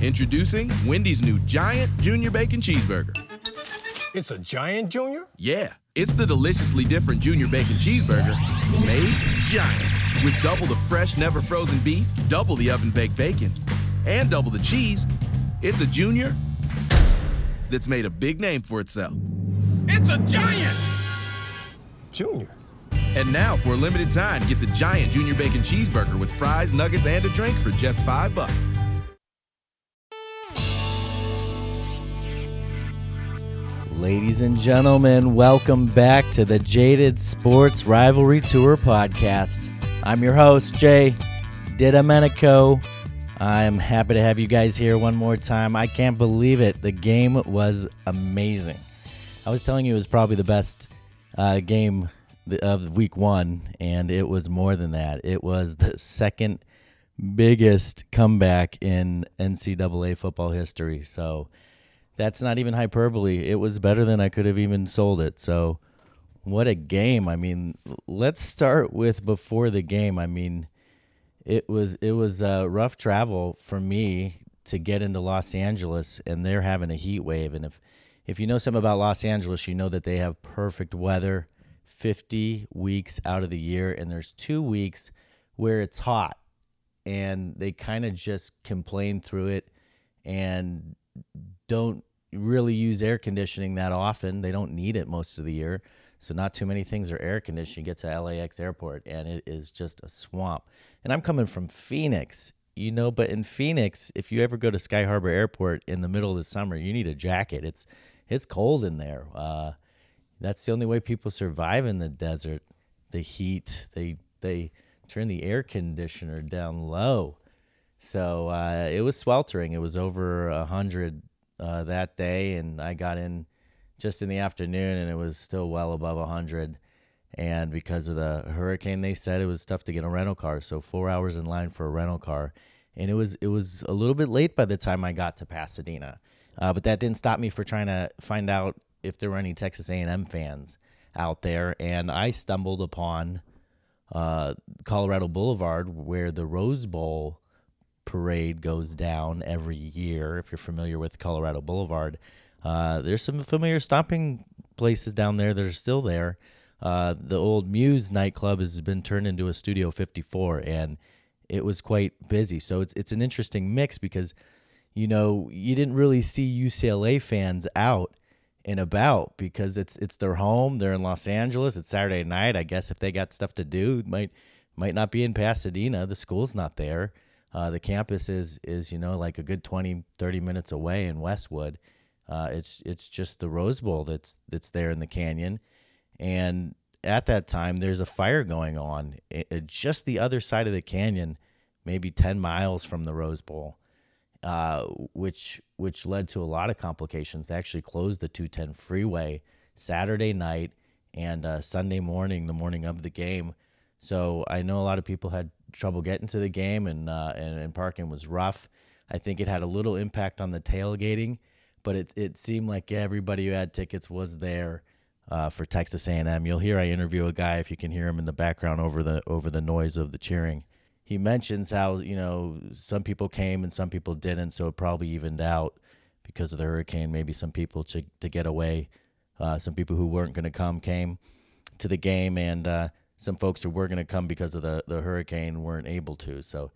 Introducing Wendy's new Giant Junior Bacon Cheeseburger. It's a giant junior? Yeah, it's the deliciously different Junior Bacon Cheeseburger made giant. With double the fresh, never frozen beef, double the oven baked bacon, and double the cheese. It's a Junior that's made a big name for itself. It's a giant! Junior. And now, for a limited time, get the giant Junior Bacon Cheeseburger with fries, nuggets, and a drink for just five bucks. Ladies and gentlemen, welcome back to the Jaded Sports Rivalry Tour podcast. I'm your host, Jay Didomenico. I'm happy to have you guys here one more time. I can't believe it. The game was amazing. I was telling you it was probably the best uh, game of week one, and it was more than that. It was the second biggest comeback in NCAA football history. So that's not even hyperbole. It was better than I could have even sold it. So what a game. I mean, let's start with before the game. I mean, it was it was uh, rough travel for me to get into Los Angeles, and they're having a heat wave. And if if you know something about Los Angeles, you know that they have perfect weather 50 weeks out of the year, and there's two weeks where it's hot, and they kind of just complain through it and don't really use air conditioning that often. They don't need it most of the year. So not too many things are air conditioned. You get to LAX airport and it is just a swamp. And I'm coming from Phoenix, you know, but in Phoenix, if you ever go to Sky Harbor Airport in the middle of the summer, you need a jacket. It's it's cold in there. Uh, that's the only way people survive in the desert. The heat. They they turn the air conditioner down low. So uh, it was sweltering. It was over a hundred uh, that day, and I got in just in the afternoon, and it was still well above a hundred. And because of the hurricane, they said it was tough to get a rental car. So four hours in line for a rental car, and it was it was a little bit late by the time I got to Pasadena. Uh, but that didn't stop me for trying to find out if there were any Texas A&M fans out there, and I stumbled upon uh, Colorado Boulevard where the Rose Bowl parade goes down every year. If you're familiar with Colorado Boulevard, uh, there's some familiar stopping places down there that are still there. Uh, the old Muse nightclub has been turned into a Studio 54, and it was quite busy. So it's it's an interesting mix because, you know, you didn't really see UCLA fans out and about because it's it's their home. They're in Los Angeles. It's Saturday night. I guess if they got stuff to do, might might not be in Pasadena. The school's not there. Uh, the campus is is you know like a good 20 30 minutes away in Westwood. Uh, it's it's just the Rose Bowl that's that's there in the canyon, and at that time there's a fire going on it, it, just the other side of the canyon, maybe 10 miles from the Rose Bowl uh, which which led to a lot of complications. They actually closed the 210 freeway Saturday night and uh, Sunday morning, the morning of the game. So I know a lot of people had trouble getting to the game, and uh, and, and parking was rough. I think it had a little impact on the tailgating, but it, it seemed like everybody who had tickets was there uh, for Texas A&M. You'll hear I interview a guy if you can hear him in the background over the over the noise of the cheering he mentions how you know some people came and some people didn't, so it probably evened out because of the hurricane. Maybe some people to to get away, uh, some people who weren't going to come came to the game, and uh, some folks who were going to come because of the the hurricane weren't able to. So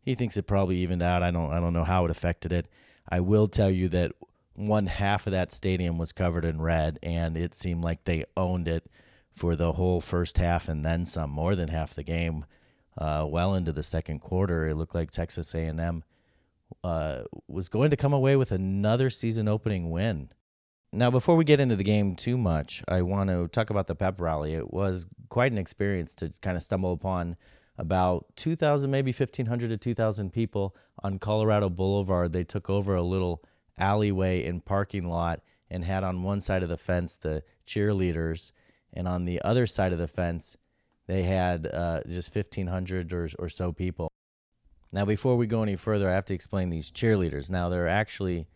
he thinks it probably evened out. I don't I don't know how it affected it. I will tell you that one half of that stadium was covered in red, and it seemed like they owned it for the whole first half and then some, more than half the game uh, well into the second quarter, it looked like Texas A&M uh, was going to come away with another season opening win. Now, before we get into the game too much, I want to talk about the pep rally. It was quite an experience to kind of stumble upon about 2,000, maybe 1,500 to 2,000 people on Colorado Boulevard. They took over a little alleyway and parking lot and had on one side of the fence the cheerleaders, and on the other side of the fence, they had uh, just 1,500 or, or so people. Now, before we go any further, I have to explain these cheerleaders. Now, they're actually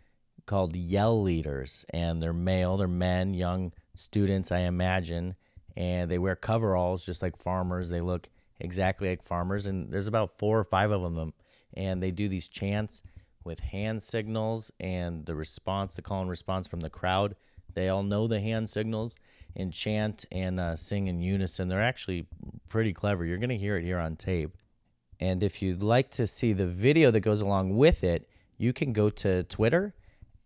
called yell leaders, and they're male, they're men, young students, I imagine, and they wear coveralls just like farmers. They look exactly like farmers, and there's about four or five of them, and they do these chants with hand signals and the response, the call and response from the crowd. They all know the hand signals and chant and uh, sing in unison. They're actually pretty clever. You're going to hear it here on tape. And if you'd like to see the video that goes along with it, you can go to Twitter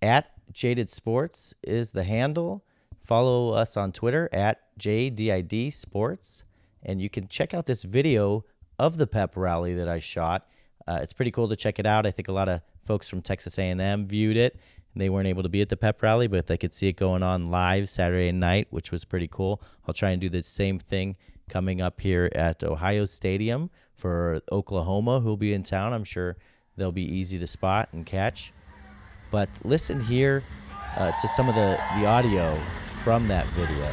at Jaded Sports is the handle. Follow us on Twitter at JDID Sports, and you can check out this video of the pep rally that I shot. Uh, it's pretty cool to check it out. I think a lot of folks from Texas A&M viewed it. They weren't able to be at the pep rally, but they could see it going on live Saturday night, which was pretty cool. I'll try and do the same thing coming up here at Ohio Stadium for Oklahoma, who'll be in town. I'm sure they'll be easy to spot and catch. But listen here uh, to some of the, the audio from that video.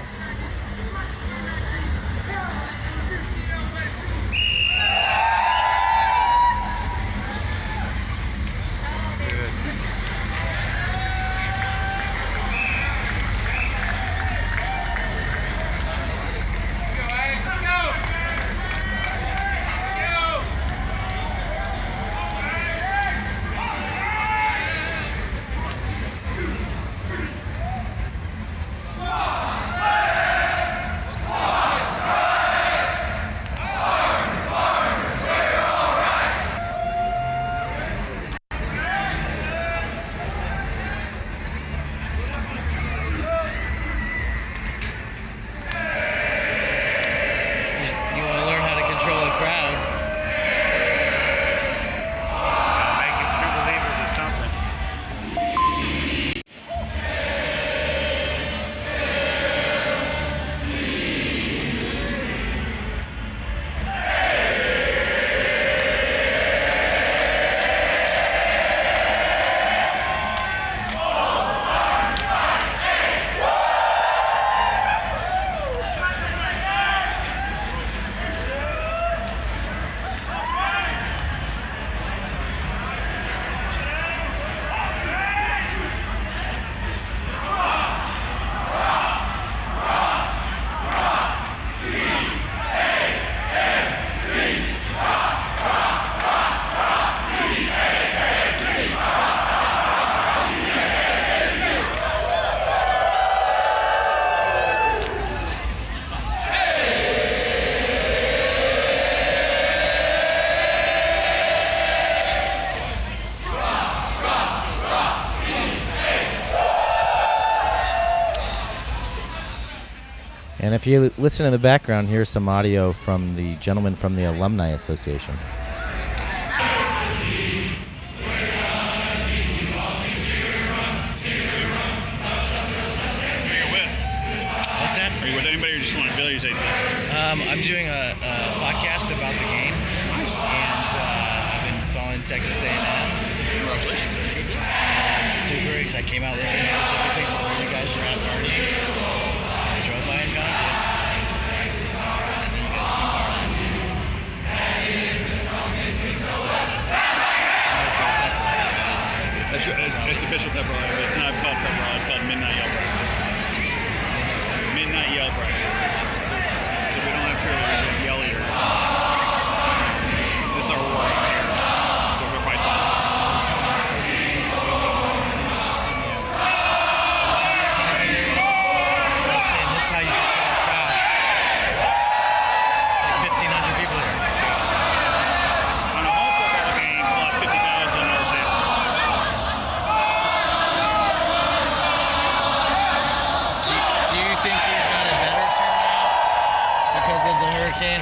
If you listen in the background, here's some audio from the gentleman from the Alumni Association.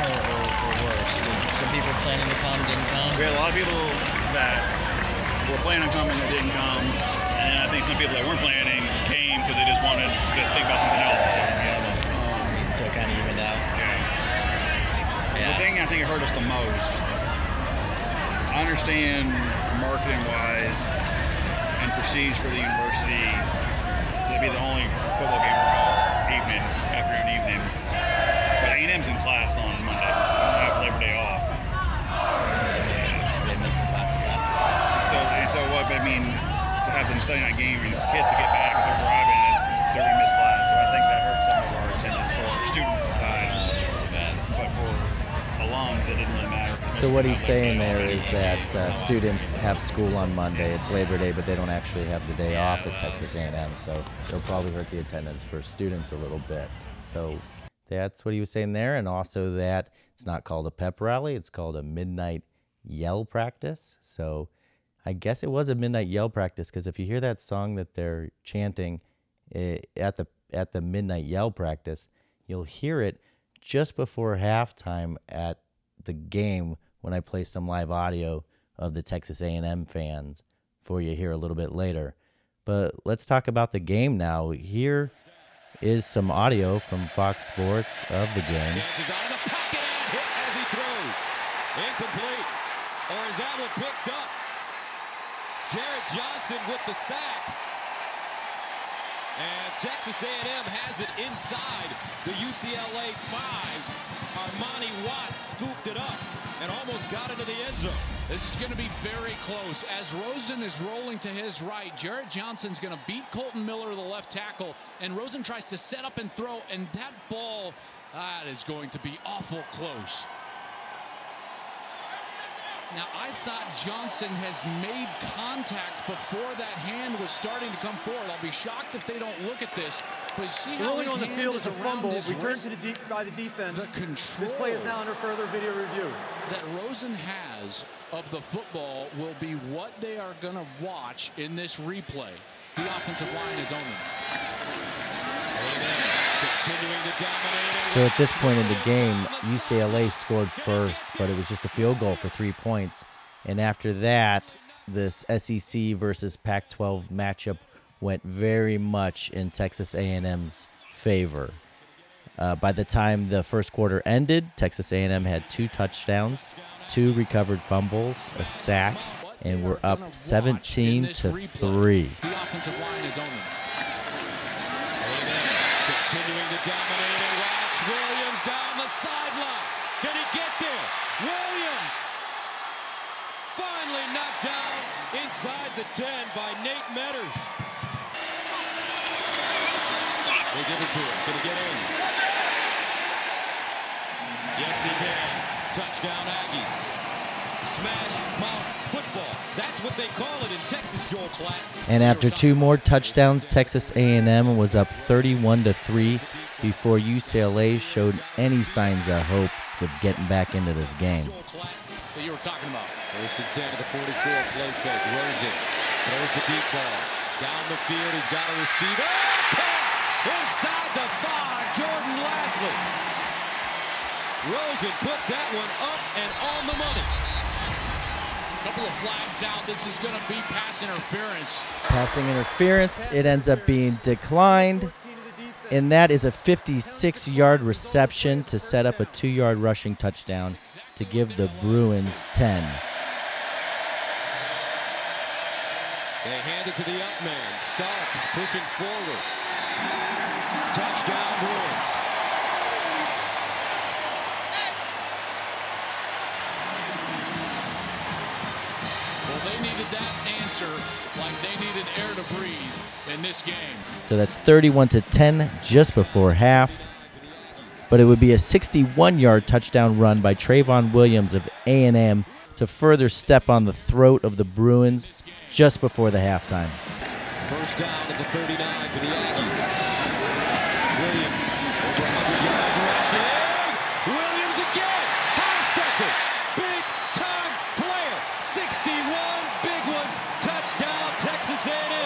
Or, or, or worse? Did some people planning to come didn't come? We had a lot of people that were planning on coming that didn't come, and I think some people that weren't planning came because they just wanted to think about something else. Um, So kind of evened out. The thing I think it hurt us the most, I understand marketing wise and prestige for the university to be the only football game around evening. Sunday night game and kids to get back they're driving, class. So I think that hurt some of our attendance for our students side. Too bad. But for alums, it didn't really matter So what he's saying there is that uh, students have school on Monday. It's Labor Day, but they don't actually have the day off at Texas A&M, so it'll probably hurt the attendance for students a little bit. So that's what he was saying there, and also that it's not called a pep rally; it's called a midnight yell practice. So I guess it was a midnight yell practice because if you hear that song that they're chanting eh, at the at the midnight yell practice, you'll hear it just before halftime at the game when I play some live audio of the Texas A&M fans for you here a little bit later. But let's talk about the game now. Here is some audio from Fox Sports of the game. Incomplete. Or is that picked up? Jarrett Johnson with the sack. And Texas A&M has it inside the UCLA 5. Armani Watts scooped it up and almost got into the end zone. This is going to be very close. As Rosen is rolling to his right, Jarrett Johnson's going to beat Kolton Miller, the left tackle, and Rosen tries to set up and throw, and that ball, that is going to be awful close. Now, I thought Johnson has made contact before that hand was starting to come forward. I'll be shocked if they don't look at this. But see how Ruling his on the hand field is a fumble, returned to the deep by the defense. The control This play is now under further video review. that Rosen has of the football will be what they are going to watch in this replay. The offensive line is to dominate. So at this point in the game, UCLA scored first, but it was just a field goal for three points. And after that, this SEC versus Pac-12 matchup went very much in Texas A&M's favor. Uh, by the time the first quarter ended, Texas A&M had two touchdowns, two recovered fumbles, a sack, and we're up 17 to three. Continuing to dominate and watch Williams down the sideline. Can he get there? Williams finally knocked down inside the 10 by Nate Meadors. They give it to him. Can he get in? Yes, he can. Touchdown Aggies. Smash. That's what they call it in Texas, Joel Klatt. And after two more touchdowns, Texas A&M was up 31 to 3 before UCLA showed any signs of hope of getting back into this game. That you were talking about. First and 10 to the 44, play fake. Rosen the deep ball. Down the field, he's got a receiver. Inside the five, Jordan Lasley. Rosen put that one up and on the money. Couple of flags out. This is going to be pass interference. Passing interference, it ends up being declined, and that is a 56 yard reception to set up a two yard rushing touchdown to give the Bruins 10. They hand it to the up man. Starks pushing forward. Touchdown Bruins. That like they needed air to breathe in this game. So that's 31 to 10 just before half. But it would be a 61-yard touchdown run by Trayveon Williams of A&M to further step on the throat of the Bruins just before the halftime. First down at the 39 for the Aggies. Williams over 100 yards rushing. Williams again. High stepper. Big time player. 61 big ones. Touchdown Texas A&M.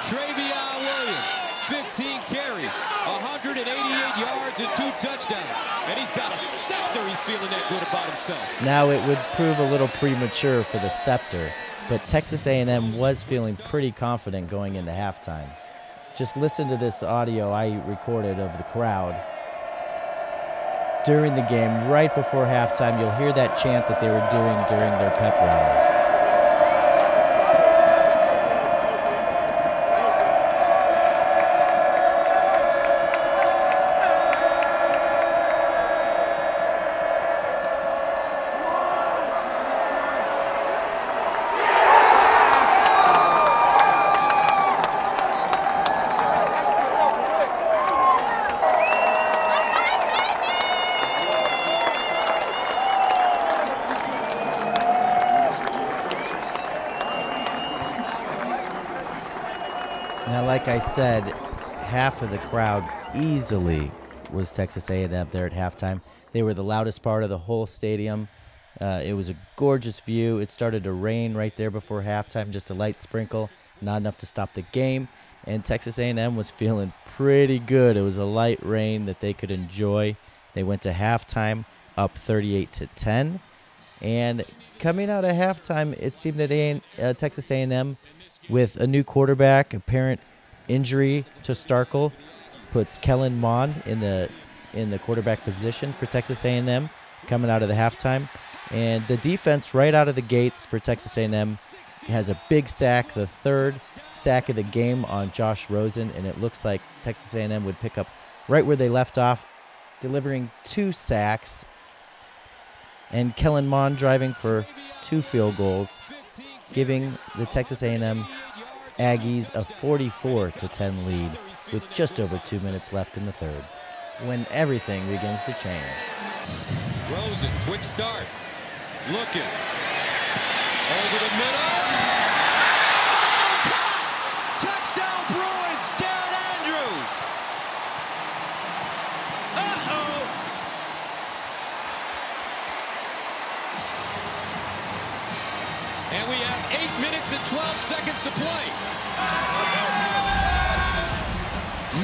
Trayveon Williams, 15 carries, 188 yards and two touchdowns. And he's got a scepter. He's feeling that good about himself. Now it would prove a little premature for the scepter, but Texas A&M was feeling pretty confident going into halftime. Just listen to this audio I recorded of the crowd during the game right before halftime. You'll hear that chant that they were doing during their pep rally. Like I said, half of the crowd easily was Texas A&M there at halftime. They were the loudest part of the whole stadium. Uh, it was a gorgeous view. It started to rain right there before halftime, just a light sprinkle, not enough to stop the game. And Texas A&M was feeling pretty good. It was a light rain that they could enjoy. They went to halftime up 38 to 10, and coming out of halftime, it seemed that a- uh, Texas A&M, with a new quarterback, apparent injury to Starkel, puts Kellen Mond in the in the quarterback position for Texas A&M coming out of the halftime. And the defense right out of the gates for Texas A&M has a big sack, the third sack of the game on Josh Rosen, and it looks like Texas A&M would pick up right where they left off, delivering two sacks, and Kellen Mond driving for two field goals, giving the Texas A&M Aggies a 44 to 10 lead with just over two minutes left in the third, when everything begins to change. Rosen, quick start. Looking. Over the middle. Minutes and 12 seconds to play.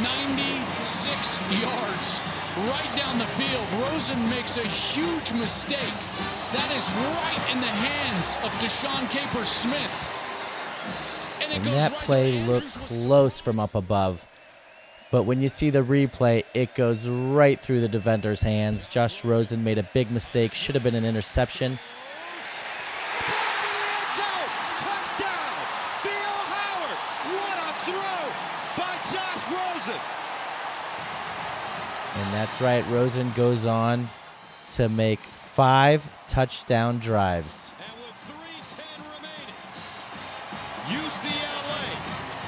96 yards right down the field. Rosen makes a huge mistake. That is right in the hands of Deshaun Caper Smith. And, And that right play looked close from up above. But when you see the replay, it goes right through the defender's hands. Josh Rosen made a big mistake, should have been an interception. Touchdown! Theo Howard! What a throw by Josh Rosen! And that's right, Rosen goes on to make five touchdown drives. And with 3.10 remaining, UCLA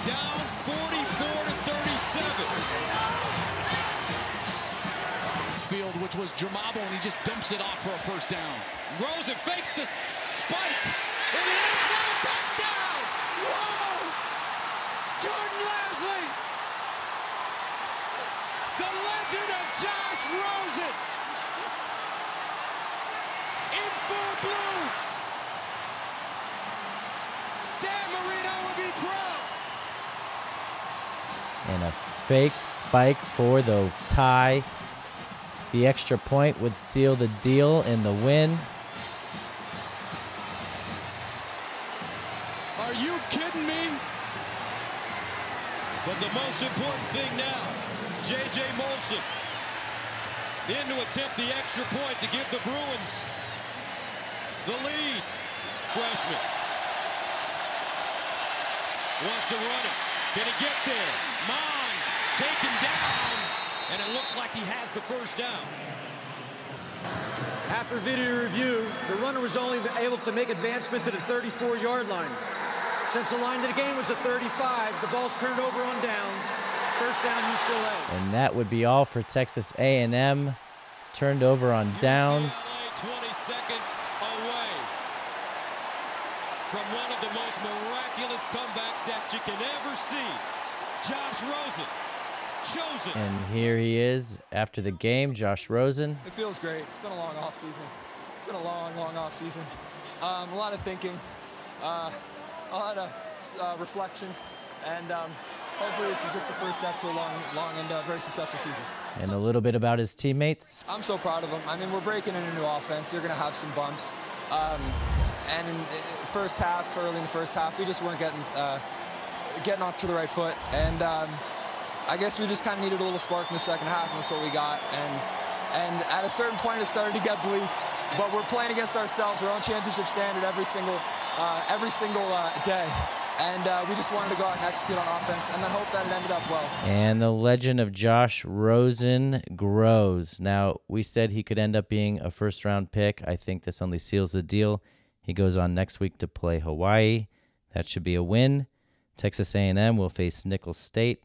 down 44 to 37. field, which was Jamabo, and he just dumps it off for a first down. Rosen fakes the spike. In the end zone, touchdown! Whoa! Jordan Lasley! The legend of Josh Rosen! In bloom! Dan Marino would be proud! And a fake spike for the tie. The extra point would seal the deal in the win. In to attempt the extra point to give the Bruins the lead. Freshman wants to run it. Can he get there? Mond taken down, and it looks like he has the first down. After video review, the runner was only able to make advancement to the 34-yard line. Since the line of the game was a 35, the ball's turned over on downs. First down, UCLA. And that would be all for Texas A&M. Turned over on downs. UCLA 20 seconds away from one of the most miraculous comebacks that you can ever see. Josh Rosen, chosen. And here he is after the game, Josh Rosen. It feels great. It's been a long off season. It's been a long, long off season. Um, a lot of thinking, uh, a lot of uh, reflection, and um, hopefully this is just the first step to a long, long and uh, very successful season. And a little bit about his teammates. I'm so proud of them. I mean, we're breaking in a new offense. You're going to have some bumps. Um, and in the first half, early in the first half, we just weren't getting uh, getting off to the right foot. And um, I guess we just kind of needed a little spark in the second half, and that's what we got. And and at a certain point, it started to get bleak. But we're playing against ourselves, our own championship standard every single uh, every single uh, day. And uh, we just wanted to go out and execute on offense, and then hope that it ended up well. And the legend of Josh Rosen grows. Now, we said he could end up being a first round pick. I think this only seals the deal. He goes on next week to play Hawaii. That should be a win. Texas A&M will face Nicholls State.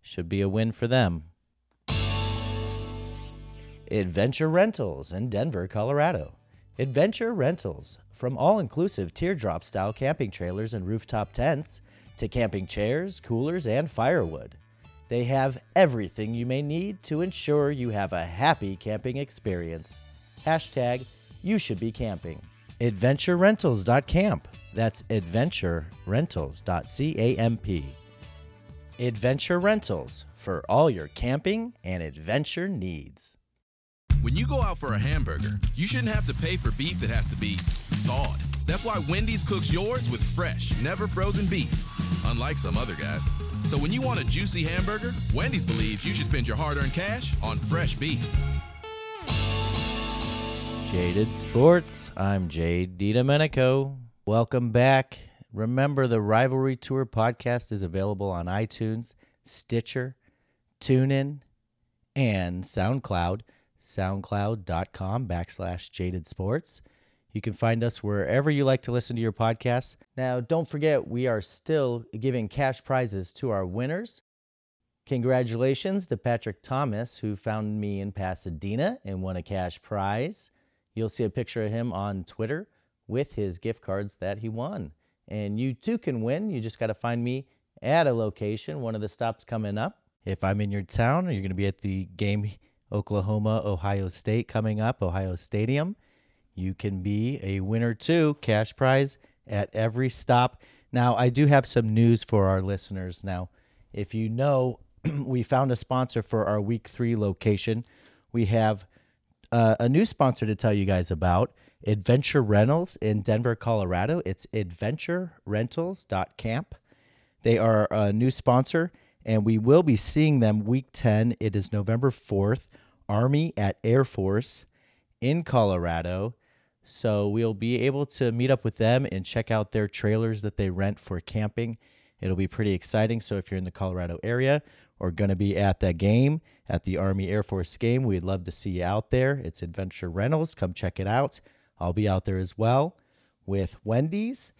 Should be a win for them. Adventure Rentals in Denver, Colorado. Adventure Rentals, from all inclusive teardrop style camping trailers and rooftop tents to camping chairs, coolers, and firewood. They have everything you may need to ensure you have a happy camping experience. Hashtag you should be camping. AdventureRentals.camp. That's AdventureRentals.camp. Adventure Rentals for all your camping and adventure needs. When you go out for a hamburger, you shouldn't have to pay for beef that has to be thawed. That's why Wendy's cooks yours with fresh, never frozen beef, unlike some other guys. So when you want a juicy hamburger, Wendy's believes you should spend your hard earned cash on fresh beef. Jaded Sports. I'm Jay DiDomenico. Welcome back. Remember, the Rivalry Tour podcast is available on iTunes, Stitcher, TuneIn, and SoundCloud. SoundCloud.com backslash Jaded Sports. You can find us wherever you like to listen to your podcasts. Now, don't forget, we are still giving cash prizes to our winners. Congratulations to Patrick Thomas, who found me in Pasadena and won a cash prize. You'll see a picture of him on Twitter with his gift cards that he won. And you too can win. You just got to find me at a location, one of the stops coming up. If I'm in your town, you're going to be at the game Oklahoma, Ohio State coming up, Ohio Stadium. You can be a winner too, cash prize at every stop. Now, I do have some news for our listeners. Now, if you know, we found a sponsor for our week three location. We have uh, a new sponsor to tell you guys about Adventure Rentals in Denver, Colorado. It's adventurerentals.camp. They are a new sponsor, and we will be seeing them week 10. It is November 4th, Army at Air Force in Colorado. So we'll be able to meet up with them and check out their trailers that they rent for camping. It'll be pretty exciting. So if you're in the Colorado area or going to be at that game, at the Army Air Force game, we'd love to see you out there. It's Adventure Rentals. Come check it out. I'll be out there as well with Wendy's.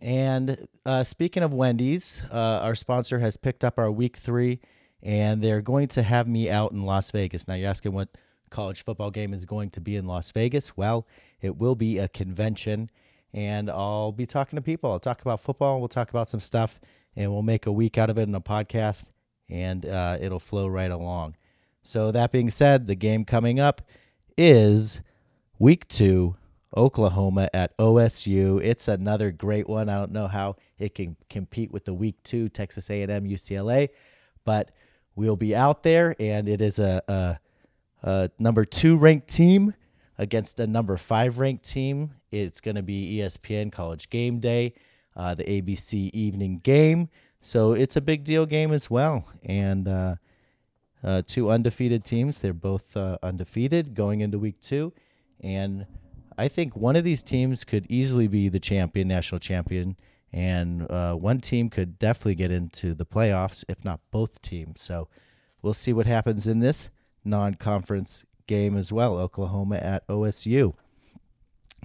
And uh, speaking of Wendy's, uh, our sponsor has picked up our week three, and they're going to have me out in Las Vegas. Now, you're asking what college football game is going to be in Las Vegas. Well, it will be a convention, and I'll be talking to people. I'll talk about football, we'll talk about some stuff, and we'll make a week out of it in a podcast, and uh, it'll flow right along. So, that being said, the game coming up is week two Oklahoma at OSU. It's another great one. I don't know how it can compete with the week two Texas A&M UCLA, but we'll be out there, and it is a, a, a number two ranked team against a number five ranked team. It's going to be ESPN College Game Day, uh, the ABC evening game. So it's a big deal game as well, and. Uh, uh, two undefeated teams. They're both uh, undefeated going into week two, and I think one of these teams could easily be the champion, national champion, and uh, one team could definitely get into the playoffs, if not both teams. So we'll see what happens in this non conference game as well Oklahoma at OSU.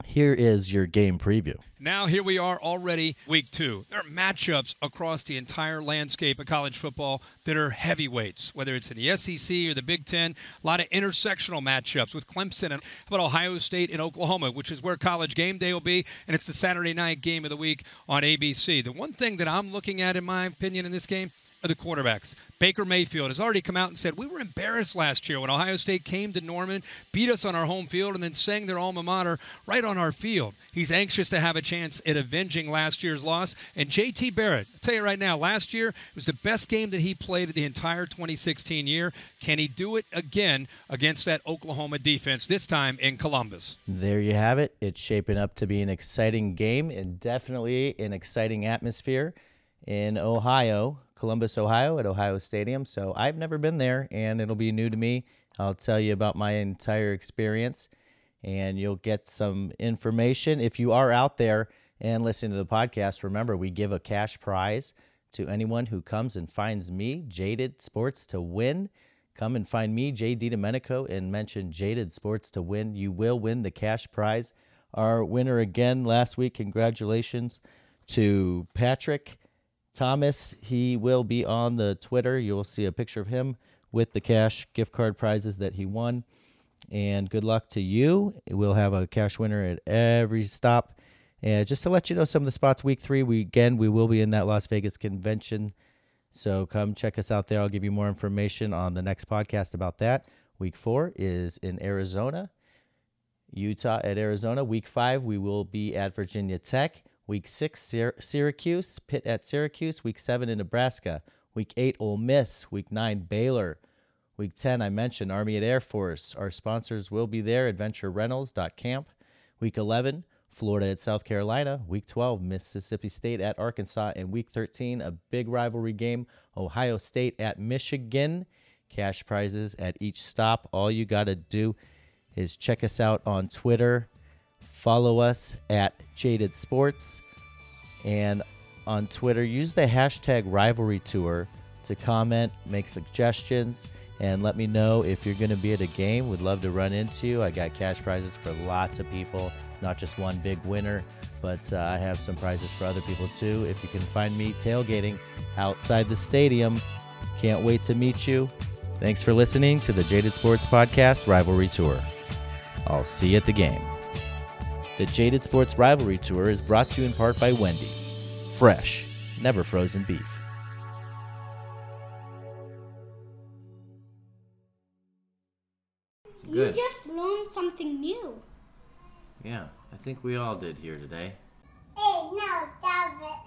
Here is your game preview. Now, here we are already, week two. There are matchups across the entire landscape of college football that are heavyweights, whether it's in the SEC or the Big Ten. A lot of intersectional matchups with Clemson and about Ohio State and Oklahoma, which is where college game day will be, and it's the Saturday night game of the week on ABC. The one thing that I'm looking at, in my opinion, in this game are the quarterbacks. Baker Mayfield has already come out and said, We were embarrassed last year when Ohio State came to Norman, beat us on our home field, and then sang their alma mater right on our field. He's anxious to have a chance at avenging last year's loss. And JT Barrett, I'll tell you right now, last year it was the best game that he played the entire 2016 year. Can he do it again against that Oklahoma defense, this time in Columbus? There you have it. It's shaping up to be an exciting game and definitely an exciting atmosphere in Ohio. Columbus, Ohio, at Ohio Stadium. So I've never been there, and it'll be new to me. I'll tell you about my entire experience, and you'll get some information. If you are out there and listening to the podcast, remember we give a cash prize to anyone who comes and finds me, Jaded Sports, to win. Come and find me, JD Domenico, and mention Jaded Sports to win. You will win the cash prize. Our winner again last week, congratulations to Patrick. Thomas, he will be on the Twitter. You'll see a picture of him with the cash gift card prizes that he won. And good luck to you. We'll have a cash winner at every stop. And just to let you know some of the spots week three, we again we will be in that Las Vegas convention. So come check us out there. I'll give you more information on the next podcast about that. Week four is in Arizona, Utah at Arizona. Week five, we will be at Virginia Tech. Week six, Syr- Syracuse, Pitt at Syracuse. Week seven in Nebraska. Week eight, Ole Miss. Week nine, Baylor. Week 10, I mentioned Army at Air Force. Our sponsors will be there, adventurerentals.camp. Week 11, Florida at South Carolina. Week 12, Mississippi State at Arkansas. And week 13, a big rivalry game, Ohio State at Michigan. Cash prizes at each stop. All you got to do is check us out on Twitter, follow us at Jaded Sports, and on Twitter, use the hashtag Rivalry Tour to comment, make suggestions, and let me know if you're going to be at a game. Would love to run into you. I got cash prizes for lots of people, not just one big winner, but uh, I have some prizes for other people too. If you can find me tailgating outside the stadium, can't wait to meet you. Thanks for listening to the Jaded Sports Podcast Rivalry Tour. I'll see you at the game. The Jaded Sports Rivalry Tour is brought to you in part by Wendy's. Fresh, never frozen beef. You just learned something new. Yeah, I think we all did here today. Hey, no, that